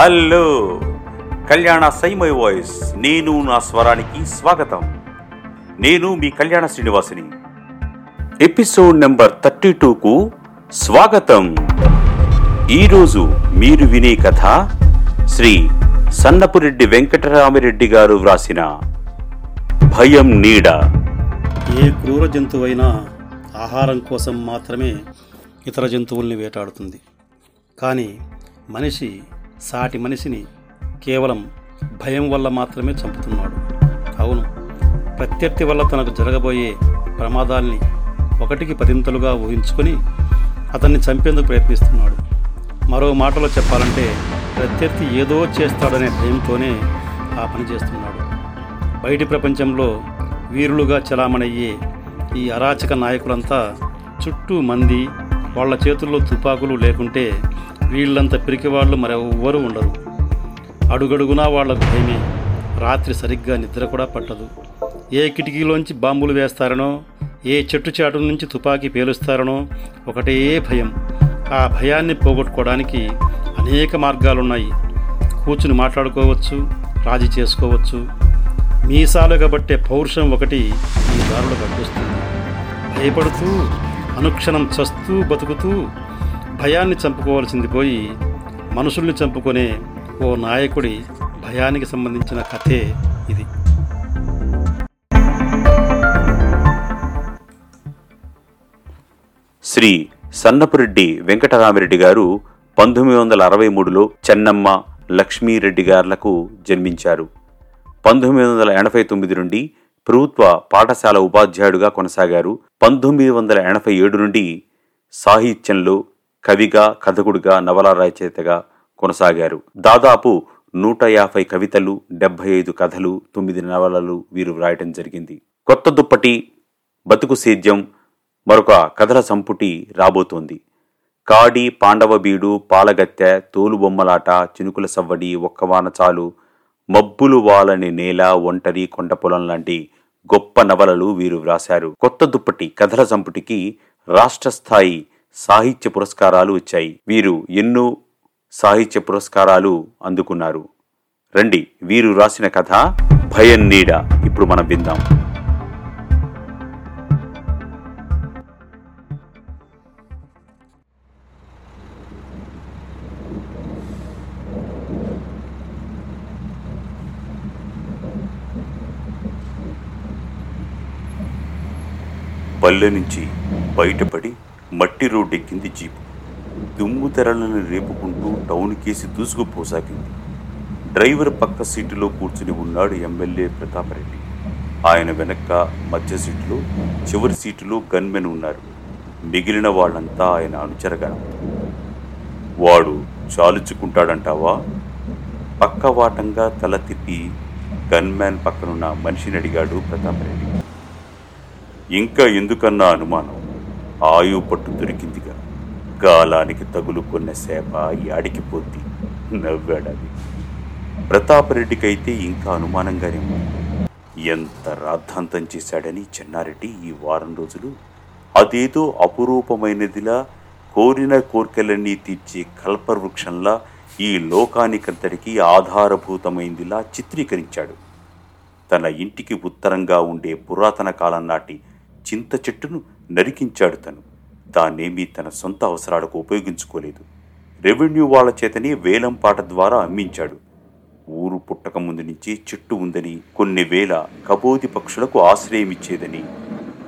Hello. కళ్యాణ సైమై voice. నేను నా స్వరానికి స్వాగతం. నేను మీ కళ్యాణ శ్రీనివాసిని. ఎపిసోడ్ నెంబర్ థర్టీ టూకు స్వాగతం. ఈరోజు మీరు వినే కథ శ్రీ సన్నపురెడ్డి వెంకటరామిరెడ్డి గారు వ్రాసిన భయం నీడ. ఏ క్రూర జంతువైనా ఆహారం కోసం మాత్రమే ఇతర జంతువుల్ని వేటాడుతుంది. కానీ మనిషి సాటి మనిషిని కేవలం భయం వల్ల మాత్రమే చంపుతున్నాడు. అవును ప్రత్యర్థి వల్ల తనకు జరగబోయే ప్రమాదాల్ని ఒకటికి పదింతలుగా ఊహించుకొని అతన్ని చంపేందుకు ప్రయత్నిస్తున్నాడు. మరో మాటలో చెప్పాలంటే ప్రత్యర్థి ఏదో చేస్తాడనే భయంతోనే ఆ పని చేస్తున్నాడు. బయటి ప్రపంచంలో వీరులుగా చలామణయ్యే ఈ అరాచక నాయకులంతా చుట్టూ మంది వాళ్ళ చేతుల్లో తుపాకులు లేకుంటే వీళ్ళంత పిరికివాళ్ళు మరెవ్వరూ ఉండరు. అడుగడుగునా వాళ్ళకు భయమే. రాత్రి సరిగ్గా నిద్ర కూడా పట్టదు. ఏ కిటికీలోంచి బాంబులు వేస్తారనో ఏ చెట్టు చాటు నుంచి తుపాకీ పేలుస్తారనో ఒకటే భయం. ఆ భయాన్ని పోగొట్టుకోవడానికి అనేక మార్గాలున్నాయి. కూర్చుని మాట్లాడుకోవచ్చు రాజీ చేసుకోవచ్చు. మీసాలు కాబట్టే పౌరుషం ఒకటి ఈ దారులు కనిపిస్తుంది భయపడుతూ అనుక్షణం చస్తూ బతుకుతూ భయాన్ని చంపుకోవాల్సింది పోయి మనుషుల్ని చంపుకునే ఓ నాయకుడి భయానికి సంబంధించిన కథే ఇది. శ్రీ సన్నపురెడ్డి వెంకటరామిరెడ్డి గారు పంతొమ్మిది వందల అరవై మూడులో చెన్నమ్మ లక్ష్మీరెడ్డి గార్లకు జన్మించారు. పంతొమ్మిది వందల ఎనభై తొమ్మిది నుండి ప్రభుత్వ పాఠశాల ఉపాధ్యాయుడుగా కొనసాగారు. పంతొమ్మిది వందల ఎనభై ఏడు నుండి సాహిత్యంలో కవిగా కథకుడిగా నవల రచయితగా కొనసాగారు. దాదాపు నూట యాభై కవితలు డెబ్బై ఐదు కథలు తొమ్మిది నవలలు వీరు వ్రాయటం జరిగింది. కొత్త దుప్పటి బతుకు సేద్యం మరొక కథల సంపుటి రాబోతోంది. కాడి పాండవబీడు పాలగత్తె తోలుబొమ్మలాట చినుకుల సవ్వడి ఒక్కవాన చాలు మబ్బులు వాలని నేల ఒంటరి కొండ పొలం లాంటి గొప్ప నవలలు వీరు వ్రాశారు. కొత్త దుప్పటి కథల సంపుటికి రాష్ట్ర స్థాయి సాహిత్య పురస్కారాలు వచ్చాయి. వీరు ఎన్నో సాహిత్య పురస్కారాలు అందుకున్నారు. రండి వీరు రాసిన కథ భయం నీడ. ఇప్పుడు మనం విందాం. పల్లె నుంచి బయటపడి మట్టి రోడ్డెక్కింది జీపు. దుమ్ము తెరలను రేపుకుంటూ టౌన్ కేసి దూసుకుపోసాగింది డ్రైవర్ పక్క సీటులో కూర్చుని ఉన్నాడు ఎమ్మెల్యే ప్రతాపరెడ్డి. ఆయన వెనక మధ్య సీటులో చివరి సీటులో గన్మెన్ ఉన్నారు. మిగిలిన వాళ్ళంతా ఆయన అనుచరగా వాడు చాలుచుకుంటాడంటావా? పక్కవాటంగా తల తిప్పి గన్మ్యాన్ పక్కనున్న మనిషిని అడిగాడు ప్రతాపరెడ్డి. ఇంకా ఎందుకన్నా అనుమానం? ఆయువు పట్టు దొరికిందిగా. గాలానికి తగులుకున్న సేప యాడికి పోద్ది. నవ్వాడది. ప్రతాపరెడ్డికైతే ఇంకా అనుమానంగానే ఎంత రాద్ధాంతం చేశాడని చెన్నారెడ్డి ఈ వారం రోజులు అదేదో అపురూపమైనదిలా కోరిన కోర్కెలన్నీ తీర్చే కల్పవృక్షంలా ఈ లోకానికంతటికీ ఆధారభూతమైందిలా చిత్రీకరించాడు. తన ఇంటికి ఉత్తరంగా ఉండే పురాతన కాలం నాటి చింత చెట్టును నరికించాడు తను. దాన్నేమీ తన సొంత అవసరాలకు ఉపయోగించుకోలేదు. రెవెన్యూ వాళ్ళ చేతనే వేలంపాట ద్వారా అమ్మించాడు. ఊరు పుట్టక ముందు నుంచి చెట్టు ఉందని కొన్ని వేల కబోది పక్షులకు ఆశ్రయం ఇచ్చేదని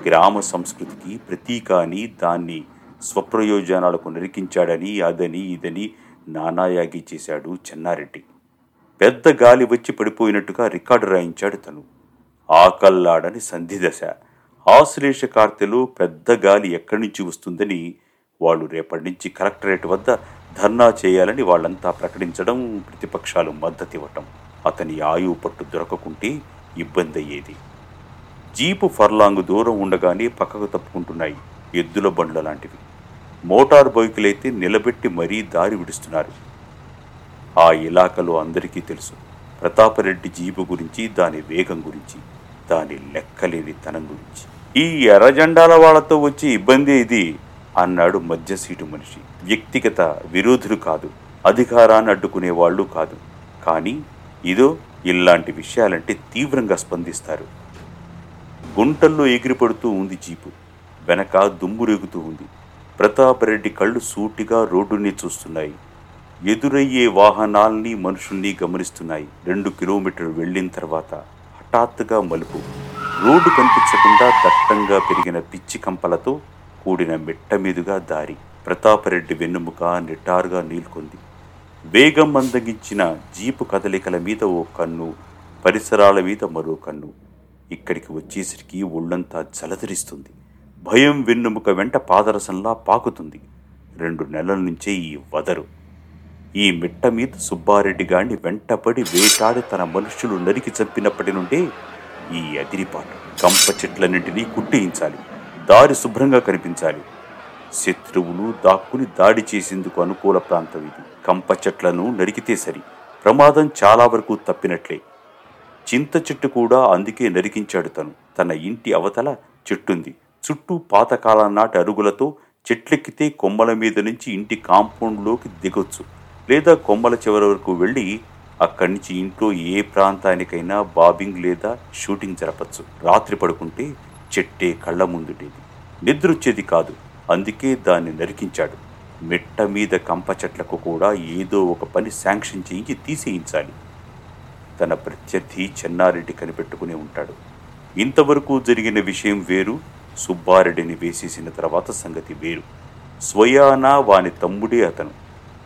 గ్రామ సంస్కృతికి ప్రతీక అని దాన్ని స్వప్రయోజనాలకు నరికించాడని అదని ఇదని నానాయాగి చేశాడు చెన్నారెడ్డి. పెద్ద గాలి వచ్చి పడిపోయినట్టుగా రికార్డు రాయించాడు తను. ఆకల్లాడని సంధిదశ. ఆశ్లేష కార్తెలో పెద్ద గాలి ఎక్కడి నుంచి వస్తుందని వాళ్ళు రేపటి నుంచి కలెక్టరేట్ వద్ద ధర్నా చేయాలని వాళ్ళంతా ప్రకటించడం ప్రతిపక్షాలు మద్దతివ్వటం అతని ఆయువు పట్టు దొరకకుంటే ఇబ్బంది అయ్యేది. జీపు ఫర్లాంగ్ దూరం ఉండగానే పక్కకు తప్పుకుంటున్నాయి ఎద్దుల బండ్ల లాంటివి. మోటార్ బైకులైతే నిలబెట్టి మరీ దారి విడుస్తున్నారు. ఆ ఇలాకలో అందరికీ తెలుసు. ప్రతాపరెడ్డి జీపు గురించి దాని వేగం గురించి దాని లెక్కలేని తనం గురించి. ఈ ఎర్రజెండాల వాళ్ళతో వచ్చే ఇబ్బంది ఇది అన్నాడు మధ్య సీటు మనిషి. వ్యక్తిగత విరోధులు కాదు అధికారాన్ని అడ్డుకునే వాళ్ళు కాదు. కానీ ఇదో ఇలాంటి విషయాలంటే తీవ్రంగా స్పందిస్తారు. గుంటల్లో ఎగిరిపడుతూ ఉంది జీపు. వెనక దుమ్మురేగుతూ ఉంది. ప్రతాపరెడ్డి కళ్ళు సూటిగా రోడ్డుని చూస్తున్నాయి. ఎదురయ్యే వాహనాల్ని మనుషుల్ని గమనిస్తున్నాయి. రెండు కిలోమీటర్లు వెళ్ళిన తర్వాత హఠాత్తుగా మలుపు. రోడ్డు కనిపించకుండా దట్టంగా పెరిగిన పిచ్చి కంపలతో కూడిన మిట్ట మీదుగా దారి ప్రతాపరెడ్డి వెన్నుముక నిటారుగా నీల్కొంది. వేగం మందగించిన జీపు కదలికల మీద ఓ కన్ను పరిసరాల మీద మరో కన్ను. ఇక్కడికి వచ్చేసరికి ఒళ్ళంతా జలధరిస్తుంది. భయం వెన్నుముక వెంట పాదరసంలా పాకుతుంది. రెండు నెలల నుంచే ఈ వదరు. ఈ మిట్ట మీద సుబ్బారెడ్డి గాడిని వెంటపడి వేటాడి తన మనుష్యులు నరికి చంపినప్పటి నుండే ఈ అదిరిపాటు కంప చెట్లన్నింటినీ కుట్టించాలి. దారి శుభ్రంగా కనిపించాలి. శత్రువులు దాక్కుని దాడి చేసేందుకు అనుకూల ప్రాంతం ఇది. కంప చెట్లను నరికితే సరి. ప్రమాదం చాలా వరకు తప్పినట్లే. చింత చెట్టు కూడా అందుకే నరికించాడు తను. తన ఇంటి అవతల చెట్టుంది. చుట్టూ పాతకాలం నాటి అరుగులతో చెట్లెక్కితే కొమ్మల మీద నుంచి ఇంటి కాంపౌండ్లోకి దిగొచ్చు. లేదా కొమ్మల చివరి వరకు వెళ్ళి అక్కడి నుంచి ఇంట్లో ఏ ప్రాంతానికైనా బాబింగ్ లేదా షూటింగ్ జరపచ్చు. రాత్రి పడుకుంటే చెట్టే కళ్ళ ముందుటేది నిద్రొచ్చేది కాదు. అందుకే దాన్ని నరికించాడు. మెట్ట మీద కంప చెట్లకు కూడా ఏదో ఒక పని శాంక్షన్ చేయించి తీసేయించాలి. తన ప్రత్యర్థి చెన్నారెడ్డి కనిపెట్టుకునే ఉంటాడు. ఇంతవరకు జరిగిన విషయం వేరు. సుబ్బారెడ్డిని వేసేసిన తర్వాత సంగతి వేరు. స్వయానా వాని తమ్ముడే అతను.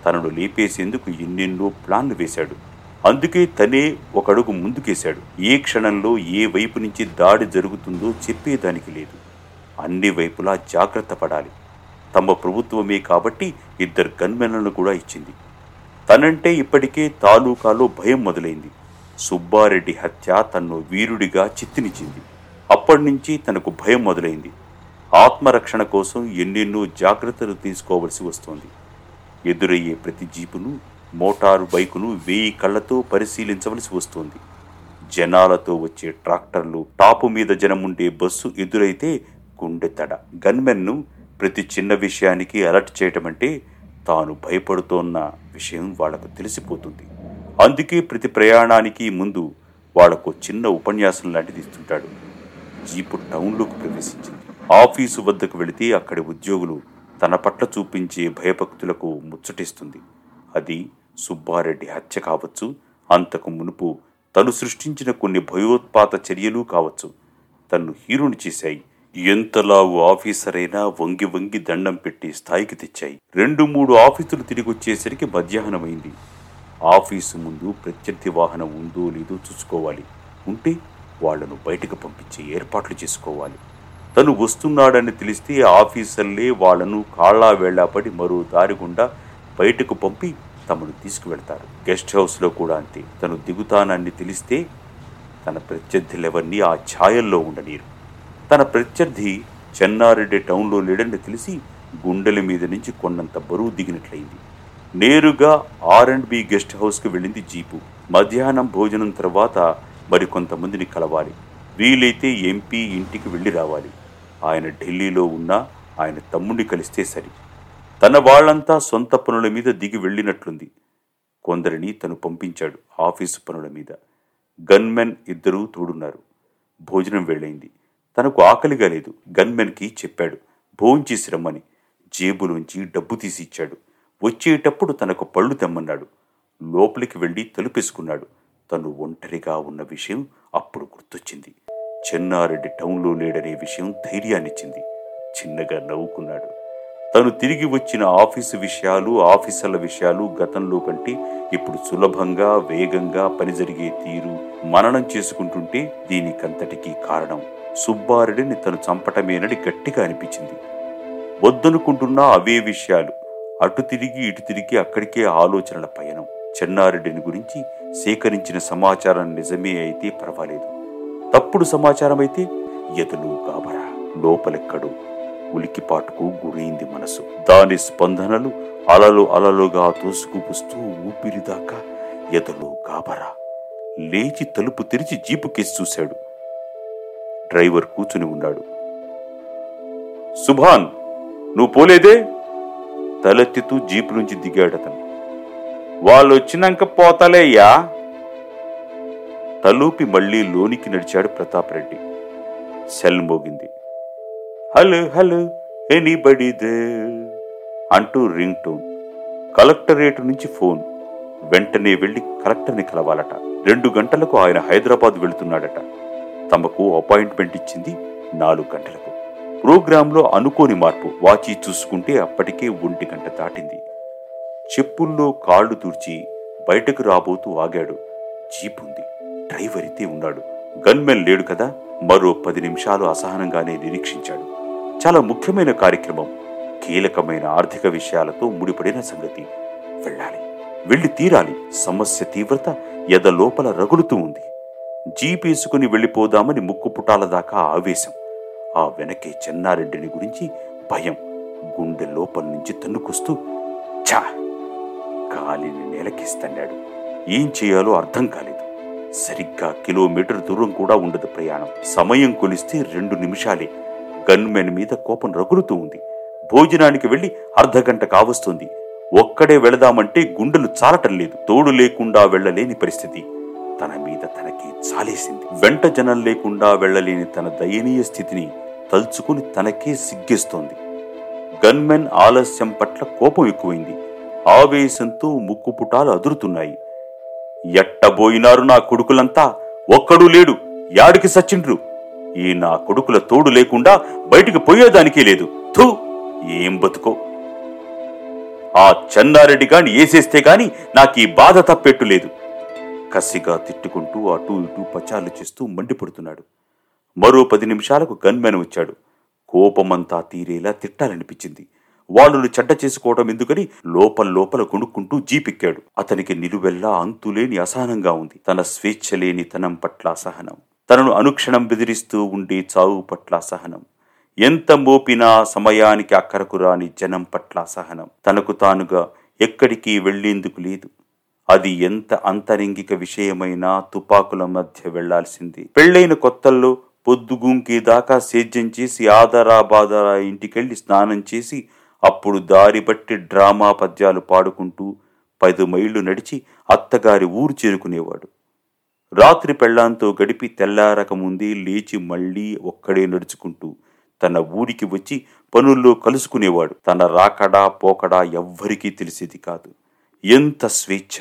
తనను లేపేసేందుకు ఎన్నెన్నో ప్లాన్లు వేశాడు. అందుకే తనే ఒక అడుగు ముందుకేశాడు. ఏ క్షణంలో ఏ వైపు నుంచి దాడి జరుగుతుందో చెప్పేదానికి లేదు. అన్ని వైపులా జాగ్రత్త పడాలి. తమ ప్రభుత్వమే కాబట్టి ఇద్దరు గన్మెన్లను కూడా ఇచ్చింది. తనంటే ఇప్పటికే తాలూకాలో భయం మొదలైంది. సుబ్బారెడ్డి హత్య తన్ను వీరుడిగా చిత్తినిచ్చింది. అప్పటినుంచి తనకు భయం మొదలైంది. ఆత్మరక్షణ కోసం ఎన్నెన్నో జాగ్రత్తలు తీసుకోవలసి వస్తోంది. ఎదురయ్యే ప్రతి జీపును మోటారు బైకును వేయి కళ్ళతో పరిశీలించవలసి వస్తోంది. జనాలతో వచ్చే ట్రాక్టర్లు టాపు మీద జనం ఉండే బస్సు ఎదురైతే గుండె తడ. గన్మెన్ను ప్రతి చిన్న విషయానికి అలర్ట్ చేయటం అంటే తాను భయపడుతోన్న విషయం వాళ్ళకు తెలిసిపోతుంది. అందుకే ప్రతి ప్రయాణానికి ముందు వాళ్ళకు చిన్న ఉపన్యాసం లాంటిది ఇస్తుంటాడు. జీపు టౌన్లోకి ప్రవేశించింది. ఆఫీసు వద్దకు వెళితే అక్కడి ఉద్యోగులు తన పట్ల చూపించే భయభక్తులకు ముచ్చటిస్తుంది. అది సుబ్బారెడ్డి హత్య కావచ్చు అంతకు మునుపు తను సృష్టించిన కొన్ని భయోత్పాత చర్యలు కావచ్చు. తన్ను హీరోని చేశాయి. ఎంతలావు ఆఫీసర్ అయినా వంగి వంగి దండం పెట్టి స్థాయికి తెచ్చాయి. రెండు మూడు ఆఫీసులు తిరిగి వచ్చేసరికి మధ్యాహ్నమైంది. ఆఫీసు ముందు ప్రత్యర్థి వాహనం ఉందో లేదో చూసుకోవాలి. ఉంటే వాళ్ళను బయటకు పంపించే ఏర్పాట్లు చేసుకోవాలి. తను వస్తున్నాడని తెలిస్తే ఆఫీసర్లే వాళ్ళను కాళ్ళా వేళ్ళాపడి మరో దారి గుండా బయటకు పంపి తమను తీసుకువెళ్తారు. గెస్ట్ హౌస్లో కూడా అంతే. తను దిగుతానని తెలిస్తే తన ప్రత్యర్థులెవరినీ ఆ ఛాయల్లో ఉండనీరు. తన ప్రత్యర్థి చెన్నారెడ్డి టౌన్లో లేడని తెలిసి గుండెల మీద నుంచి కొన్నంత బరువు దిగినట్లయింది. నేరుగా ఆర్ అండ్ బి గెస్ట్ హౌస్కి వెళ్ళింది జీపు. మధ్యాహ్నం భోజనం తర్వాత మరికొంతమందిని కలవాలి. వీలైతే ఎంపీ ఇంటికి వెళ్ళి రావాలి. ఆయన ఢిల్లీలో ఉన్నా ఆయన తమ్ముడిని కలిస్తే సరి. తన వాళ్ళంతా సొంత పనుల మీద దిగి వెళ్ళినట్లుంది. కొందరిని తను పంపించాడు ఆఫీసు పనుల మీద. గన్మెన్ ఇద్దరూ తోడున్నారు. భోజనం వెళ్ళైంది తనకు ఆకలిగా లేదు. గన్మెన్కి చెప్పాడు భోంచేసి రమ్మని. జేబులోంచి డబ్బు తీసి ఇచ్చాడు. వచ్చేటప్పుడు తనకు పళ్ళు తెమ్మన్నాడు. లోపలికి వెళ్ళి తలుపేసుకున్నాడు. తను ఒంటరిగా ఉన్న విషయం అప్పుడు గుర్తొచ్చింది. చెన్నారెడ్డి టౌన్లో లేడనే విషయం ధైర్యాన్నిచ్చింది. చిన్నగా నవ్వుకున్నాడు. తను తిరిగి వచ్చిన ఆఫీసు విషయాలు ఆఫీసర్ల విషయాలు గతంలో కంటే ఇప్పుడు సులభంగా వేగంగా పని జరిగే తీరు మననం చేసుకుంటుంటే దీనికంతటికీ కారణం సుబ్బారెడ్డిని తను చంపటమేనని గట్టిగా అనిపించింది. వద్దనుకుంటున్నా అవే విషయాలు అటు తిరిగి ఇటు తిరిగి అక్కడికే ఆలోచనల పయనం. చెన్నారెడ్డిని గురించి సేకరించిన సమాచారం నిజమే అయితే పర్వాలేదు. తప్పుడు సమాచారం అయితే ఎదులు గాబరా లోపలెక్కడు ఉలికిపాటుకు గురైంది మనసు. దాని స్పందనలు అలలు అలలుగా తోసుకుపుస్తూ ఊపిరిదాకా ఎదలో గాబరా లేచి తలుపు తెరిచి జీపు కేసి చూశాడు. డ్రైవర్ కూచుని ఉన్నాడు. సుభాన్ నువ్వు పోలేదే? తలెత్తితూ జీపు నుంచి దిగాడు అతను వాళ్ళు వచ్చినాక పోతలేయ్యా? తలూపి మళ్ళీ లోనికి నడిచాడు ప్రతాప్ రెడ్డి. సెల్ మోగింది హలో హలో ఎనీబడి దే అంటూ రింగ్ టోన్ కలెక్టరేట్ నుంచి ఫోన్. వెంటనే వెళ్ళి కలెక్టర్ని కలవాలట. రెండు గంటలకు ఆయన హైదరాబాద్ వెళుతున్నాడట. తమకు అపాయింట్మెంట్ ఇచ్చింది నాలుగు గంటలకు. ప్రోగ్రాంలో అనుకోని మార్పు. వాచి చూసుకుంటే అప్పటికే ఒంటి గంట దాటింది. చెప్పుల్లో కాళ్ళు తుడిచి బయటకు రాబోతూ ఆగాడు. జీప్ ఉంది. డ్రైవర్ అయితే ఉన్నాడు. గన్మెన్ లేడు కదా. మరో పది నిమిషాలు అసహనంగానే నిరీక్షించాడు. చాలా ముఖ్యమైన కార్యక్రమం. కీలకమైన ఆర్థిక విషయాలతో ముడిపడిన సంగతి. వెళ్ళాలి. వెళ్ళి తీరాలి. సమస్య తీవ్రత ఎద లోపల రగులుతూ ఉంది. జీపేసుకుని వెళ్ళిపోదామని ముక్కు పుటాల దాకా ఆవేశం. ఆ వెనకే చెన్నారెడ్డిని గురించి భయం. గుండె లోపల నుంచి తన్నుకొస్తూ ఛా! కాలిని నేలకిస్తన్నాడు. ఏం చేయాలో అర్థం కాలేదు. సరిగ్గా కిలోమీటర్ దూరం కూడా ఉండదు ప్రయాణం. సమయం కొలిస్తే రెండు నిమిషాలే. గన్మెన్ మీద కోపం రగులుతూ ఉంది. భోజనానికి వెళ్ళి అర్ధగంట కావస్తుంది. ఒక్కడే వెళదామంటే గుండెలు చాలటం లేదు తోడు లేకుండా వెళ్ళలేని పరిస్థితి. తన మీద తనకి చాలేసింది. వెంట జనం లేకుండా వెళ్ళలేని తన దయనీయ స్థితిని తలుచుకుని తనకే సిగ్గేస్తోంది. గన్మెన్ ఆలస్యం పట్ల కోపం ఎక్కువైంది. ఆవేశంతో ముక్కుపుటాలు అదురుతున్నాయి. ఎట్టబోయినారు నా కొడుకులంతా? ఒక్కడూ లేడు. యాడికి సచ్చిండ్రు? ఈ నా కొడుకుల తోడు లేకుండా బయటికి పోయేదానికే లేదు. థూ ఏం బతుకో? ఆ చెన్నారెడ్డి గాని ఏసేస్తే గాని నాకీ బాధ తప్పెట్టు లేదు. కసిగా తిట్టుకుంటూ అటూ ఇటూ పచార్లు చేస్తూ మండిపడుతున్నాడు. మరో పది నిమిషాలకు గన్మెన్ వచ్చాడు. కోపమంతా తీరేలా తిట్టాలనిపించింది. వాళ్ళు చెడ్డ చేసుకోవడం ఎందుకని లోపల లోపల కొనుక్కుంటూ జీపెక్కాడు. అతనికి నిలువెల్లా అంతులేని అసహనంగా ఉంది. తన స్వేచ్ఛ లేని తనం పట్ల అసహనం. తనను అనుక్షణం బెదిరిస్తూ ఉండే చావు పట్ల సహనం ఎంత మోపినా సమయానికి అక్కరకు రాని జనం పట్ల సహనం తనకు తానుగా ఎక్కడికి వెళ్ళేందుకు లేదు. అది ఎంత అంతరింగిక విషయమైనా తుపాకుల మధ్య వెళ్ళాల్సింది. పెళ్ళైన కొత్తల్లో పొద్దుగుంకి దాకా సేద్యం చేసి ఆదరా బాదరా ఇంటికెళ్ళి స్నానం చేసి అప్పుడు దారి బట్టి డ్రామా పద్యాలు పాడుకుంటూ పది మైళ్ళు నడిచి అత్తగారి ఊరు చేరుకునేవాడు. రాత్రి పెళ్ళాంతో గడిపి తెల్లారకముందే లేచి మళ్ళీ ఒక్కడే నడుచుకుంటూ తన ఊరికి వచ్చి పనుల్లో కలుసుకునేవాడు. తన రాకడా పోకడా ఎవ్వరికీ తెలిసేది కాదు. ఎంత స్వేచ్ఛ!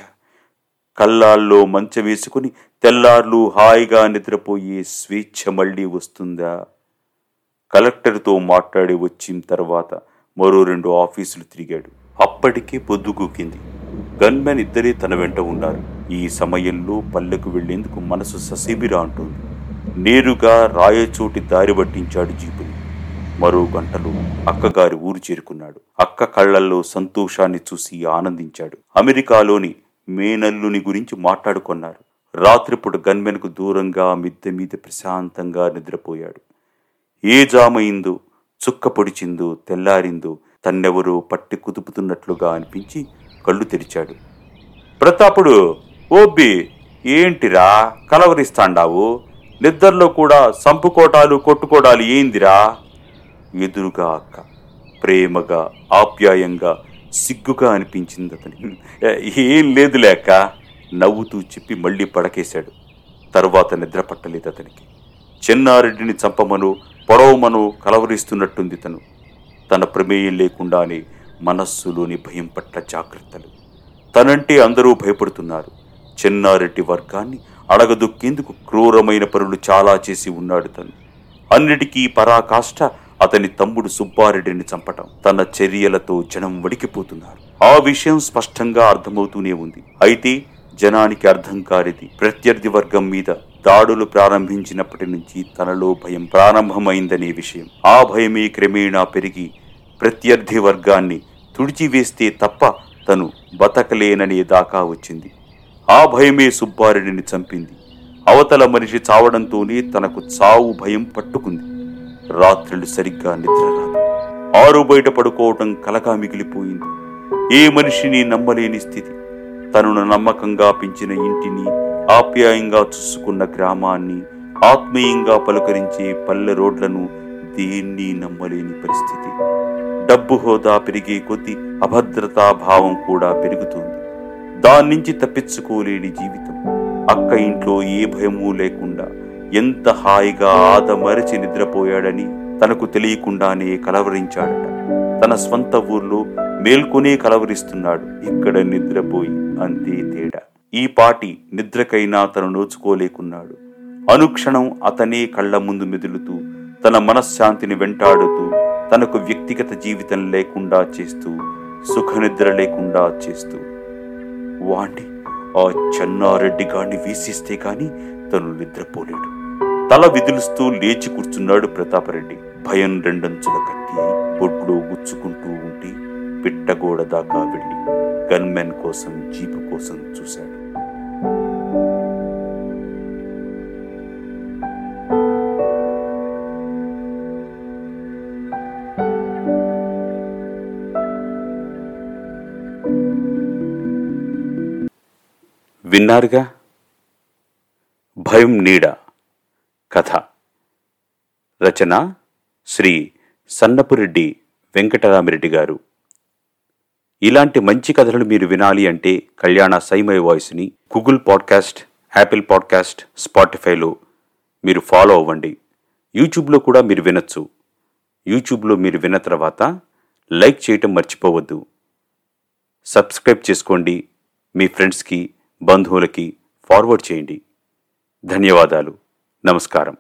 కల్లాల్లో మంచం వేసుకుని తెల్లార్లు హాయిగా నిద్రపోయే స్వేచ్ఛ మళ్ళీ వస్తుందా? కలెక్టర్తో మాట్లాడి వచ్చిన తర్వాత మరో రెండు ఆఫీసులు తిరిగాడు. అప్పటికే పొద్దుగూకింది గన్మెన్ ఇద్దరే తన వెంట ఉన్నారు. ఈ సమయంలో పల్లెకు వెళ్ళేందుకు మనసు ససేబిరా అంటుంది. నేరుగా రాయచోటి దారి పట్టించాడు జీపుని. మరో గంటలో అక్కగారి ఊరు చేరుకున్నాడు. అక్క కళ్ళల్లో సంతోషాన్ని చూసి ఆనందించాడు. అమెరికాలోని మేనల్లుని గురించి మాట్లాడుకున్నారు. రాత్రిపూట గన్మెన్కు దూరంగా మిద్దె మీద ప్రశాంతంగా నిద్రపోయాడు. ఏ జామైందో చుక్క పొడిచిందో తెల్లారిందో తన్నెవరో పట్టి కుదుపుతున్నట్లుగా అనిపించి కళ్ళు తెరిచాడు. ప్రతాపుడు ఓబ్బి ఏంటిరా? కలవరిస్తాండావు? నిద్రలో కూడా సంపుకోటాలు కొట్టుకోటాలు ఏందిరా? ఎదురుగా అక్క ప్రేమగా ఆప్యాయంగా సిగ్గుగా అనిపించింది అతనికి ఏం లేదు లేక నవ్వుతూ చెప్పి మళ్ళీ పడకేశాడు. తర్వాత నిద్ర పట్టలేదు అతనికి. చెన్నారెడ్డిని చంపమను పొడవమను కలవరిస్తున్నట్టుంది తను. తన ప్రమేయం లేకుండానే మనస్సులోని భయం పట్ల జాగ్రత్తలు. తనంటే అందరూ భయపడుతున్నారు. చెన్నారెడ్డి వర్గాన్ని అడగదొక్కేందుకు క్రూరమైన పనులు చాలా చేసి ఉన్నాడు తను. అన్నిటికీ పరాకాష్ట అతని తమ్ముడు సుబ్బారెడ్డిని చంపటం. తన చర్యలతో జనం వడికిపోతున్నారు ఆ విషయం స్పష్టంగా అర్థమవుతూనే ఉంది. అయితే జనానికి అర్థం కానిది ప్రత్యర్థి వర్గం మీద దాడులు ప్రారంభించినప్పటి నుంచి తనలో భయం ప్రారంభమైందనే విషయం. ఆ భయమే క్రమేణా పెరిగి ప్రత్యర్థి వర్గాన్ని తుడిచివేస్తే తప్ప తను బతకలేననే దాకా వచ్చింది. ఆ భయమే సుబ్బారెడ్డిని చంపింది. అవతల మనిషి చావడంతోనే తనకు చావు భయం పట్టుకుంది. రాత్రులు సరిగ్గా నిద్ర రాదు ఆరు బయట పడుకోవటం కలగా మిగిలిపోయింది. ఏ మనిషిని నమ్మలేని స్థితి. తనను నమ్మకంగా పెంచిన ఇంటిని ఆప్యాయంగా చూసుకున్న గ్రామాన్ని ఆత్మీయంగా పలుకరించే పల్లె రోడ్లను దేన్ని నమ్మలేని పరిస్థితి. డబ్బు హోదా పెరిగే కొద్దీ అభద్రతా భావం కూడా పెరుగుతుంది. దాని నుంచి తప్పించుకోలేని జీవితం. అక్క ఇంట్లో ఏ భయమూ లేకుండా ఎంత హాయిగా ఆదమరచి నిద్రపోయాడని తనకు తెలియకుండానే కలవరించాడట. తన స్వంత ఊర్లో మేల్కొనే కలవరిస్తున్నాడు. ఇక్కడ నిద్రపోయి అంతే తేడా. ఈ పాటి నిద్రకైనా తను నోచుకోలేకున్నాడు. అనుక్షణం అతనే కళ్ళ ముందు మెదులుతూ తన మనశ్శాంతిని వెంటాడుతూ తనకు వ్యక్తిగత జీవితం లేకుండా చేస్తూ సుఖనిద్ర లేకుండా చేస్తూ. వాణ్ణి ఆ చెన్నారెడ్డి గాన్ని వీసిస్తే కాని తను నిద్రపోలేడు. తల విదులుస్తూ లేచి కూర్చున్నాడు ప్రతాపరెడ్డి. భయం రెండంచుల కత్తి బొడ్లో గుచ్చుకుంటూ ఉంటే పిట్టగోడ దాకా వెళ్ళి గన్మెన్ కోసం జీపు కోసం చూశాడు. విన్నారుగా? భయం నీడ. కథ. రచన శ్రీ సన్నపురెడ్డి వెంకటరామిరెడ్డి గారు. ఇలాంటి మంచి కథలను మీరు వినాలి అంటే కళ్యాణ సైమై వాయిస్ని గూగుల్ పాడ్కాస్ట్ యాపిల్ పాడ్కాస్ట్ స్పాటిఫైలో మీరు ఫాలో అవ్వండి. యూట్యూబ్లో కూడా మీరు వినొచ్చు. యూట్యూబ్లో మీరు విన్న తర్వాత లైక్ చేయటం మర్చిపోవద్దు. సబ్స్క్రైబ్ చేసుకోండి. మీ ఫ్రెండ్స్కి బంధువులకి ఫార్వర్డ్ చేయండి. ధన్యవాదాలు. నమస్కారం.